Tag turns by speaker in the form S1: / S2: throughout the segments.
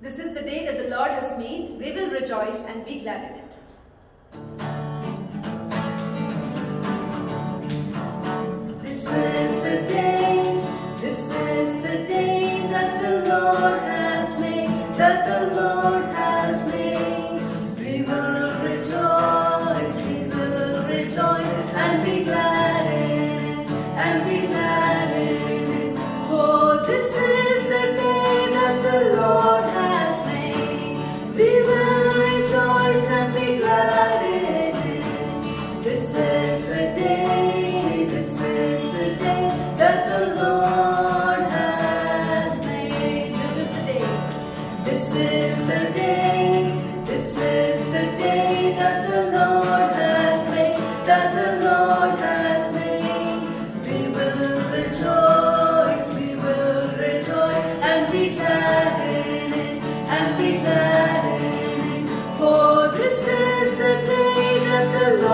S1: This is the day that the Lord has made. We will rejoice and be glad in it.
S2: For this is the day that the Lord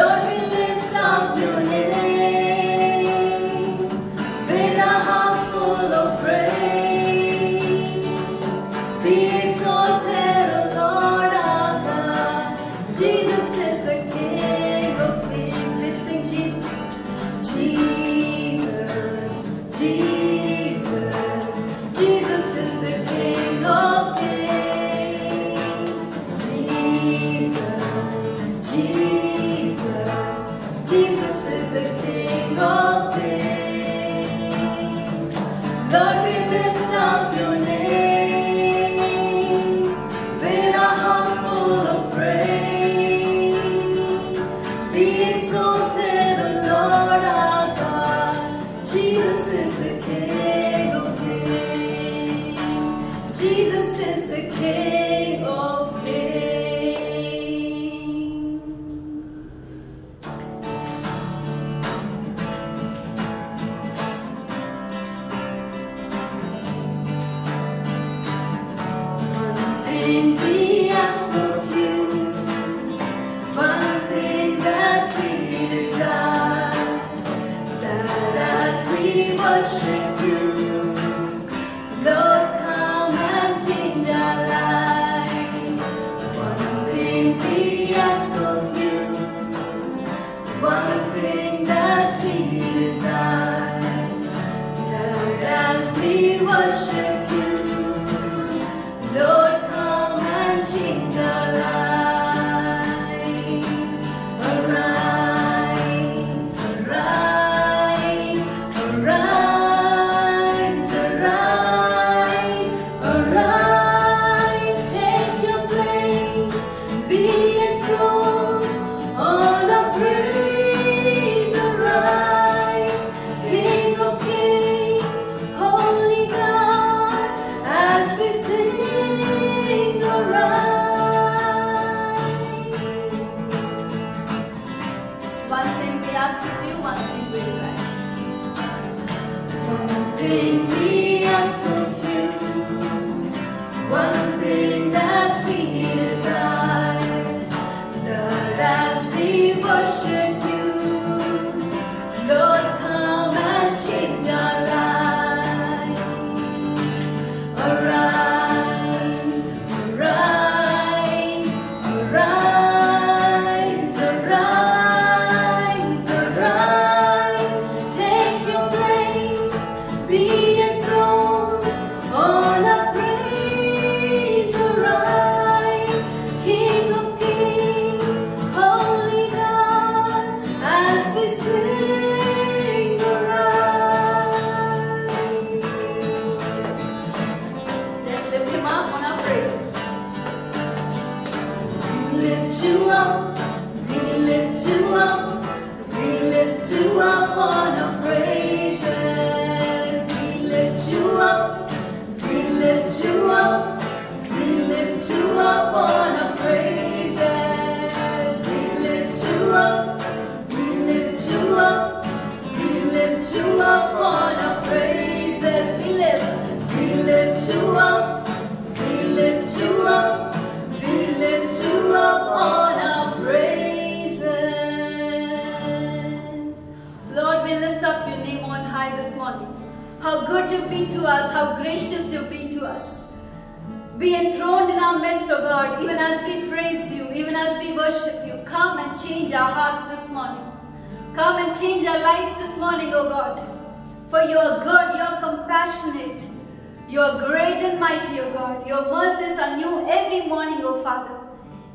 S2: Lord, we lift up your name. Jesus is the King of Kings.
S1: change our
S2: hearts this morning. Come and change our lives this morning, O God. For you are good, you are compassionate, you are great and mighty, O God. Your mercies are new every morning, O Father.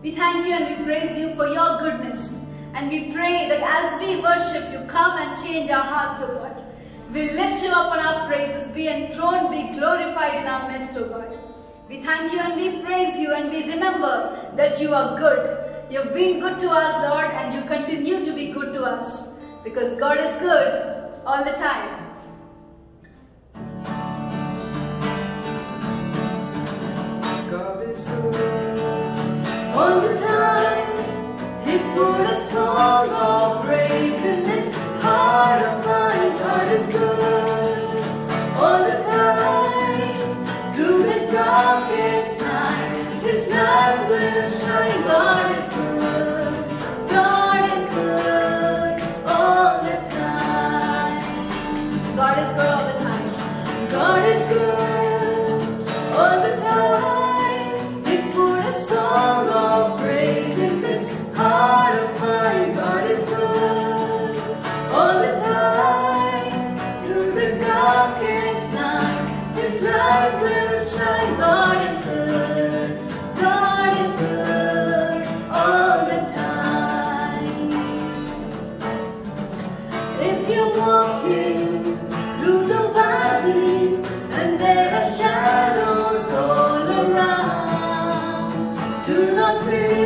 S2: We thank you and we praise you for your goodness. And we pray that as we worship you, come and change our hearts, O God. We lift you up on our praises, be enthroned, be glorified in our midst, O God. We thank you and we praise you and we remember that you are good You've been good to us, Lord, and you continue to be good to us because God is good all the time. free.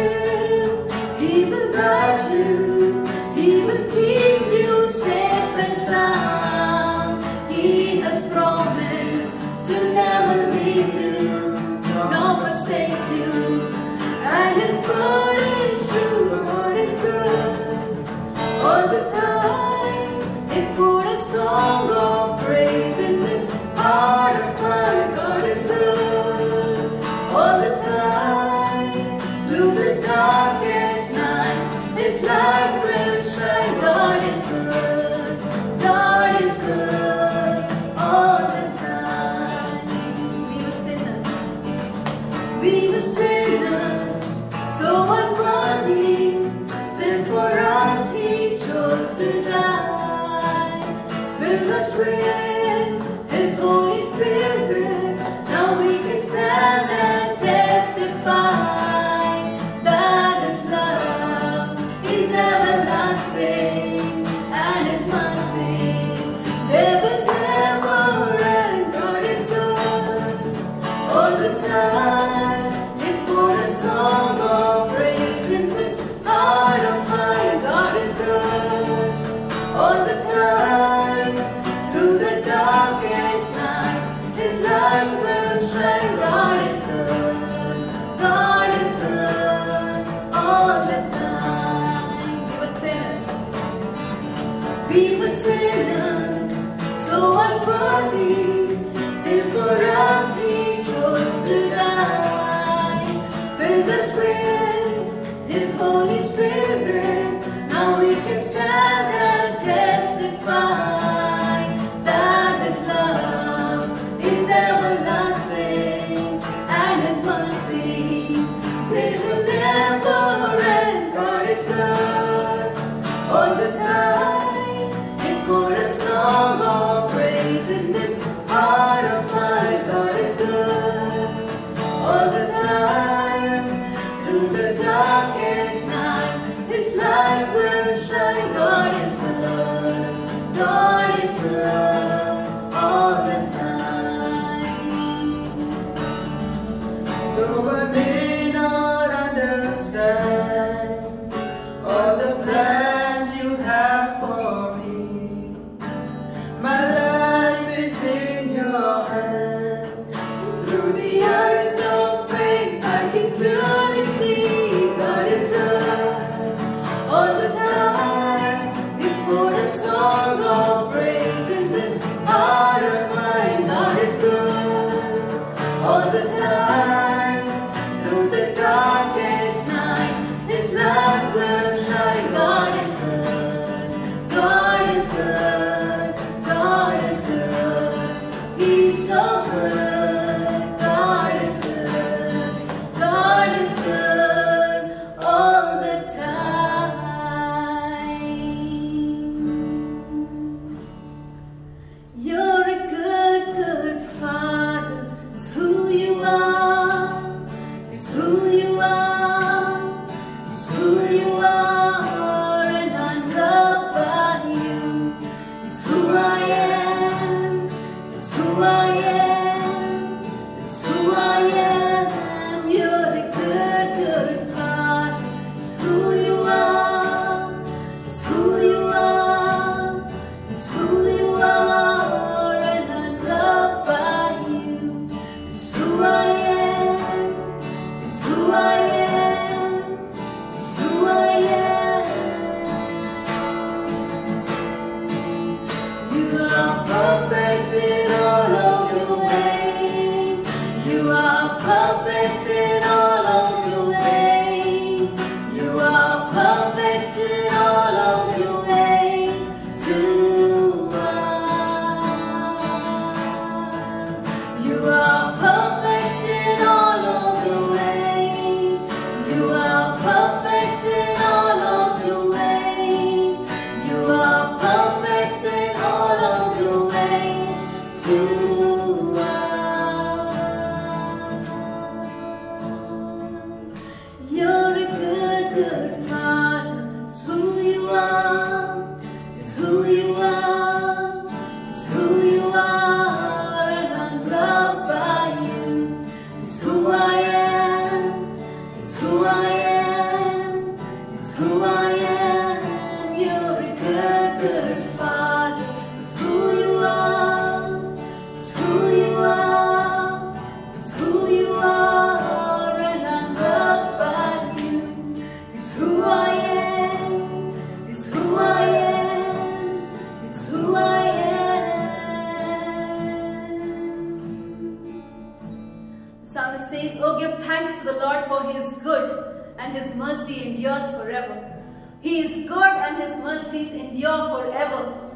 S2: Mercies endure forever.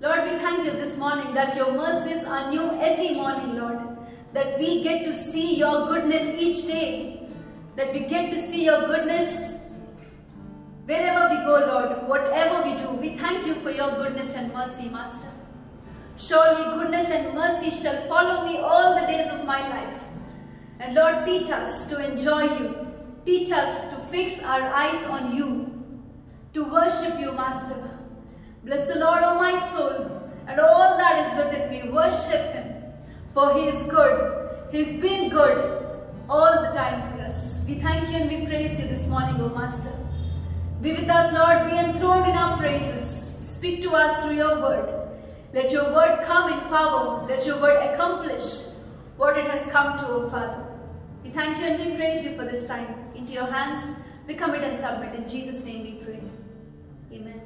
S2: Lord, we thank you this morning that your mercies are new every morning, Lord.
S1: that we get to see your goodness each day, that we get to see your goodness wherever we go, Lord, whatever we do. We thank you for your goodness and mercy, Master. Surely goodness and mercy shall follow me all the days of my life. And Lord, teach us to enjoy you. Teach us to fix our eyes on you, to worship you, Master. Bless the Lord, O my soul, and all that is within me. Worship him, for he is good. He's been good all the time for us. We thank you and we praise you this morning, O Master. Be with us, Lord. Be enthroned in our praises. Speak to us through your word. Let your word come in power. Let your word accomplish what it has come to, O Father. We thank you and we praise you for this time. Into your hands we commit and submit. In Jesus' name we pray. Amen.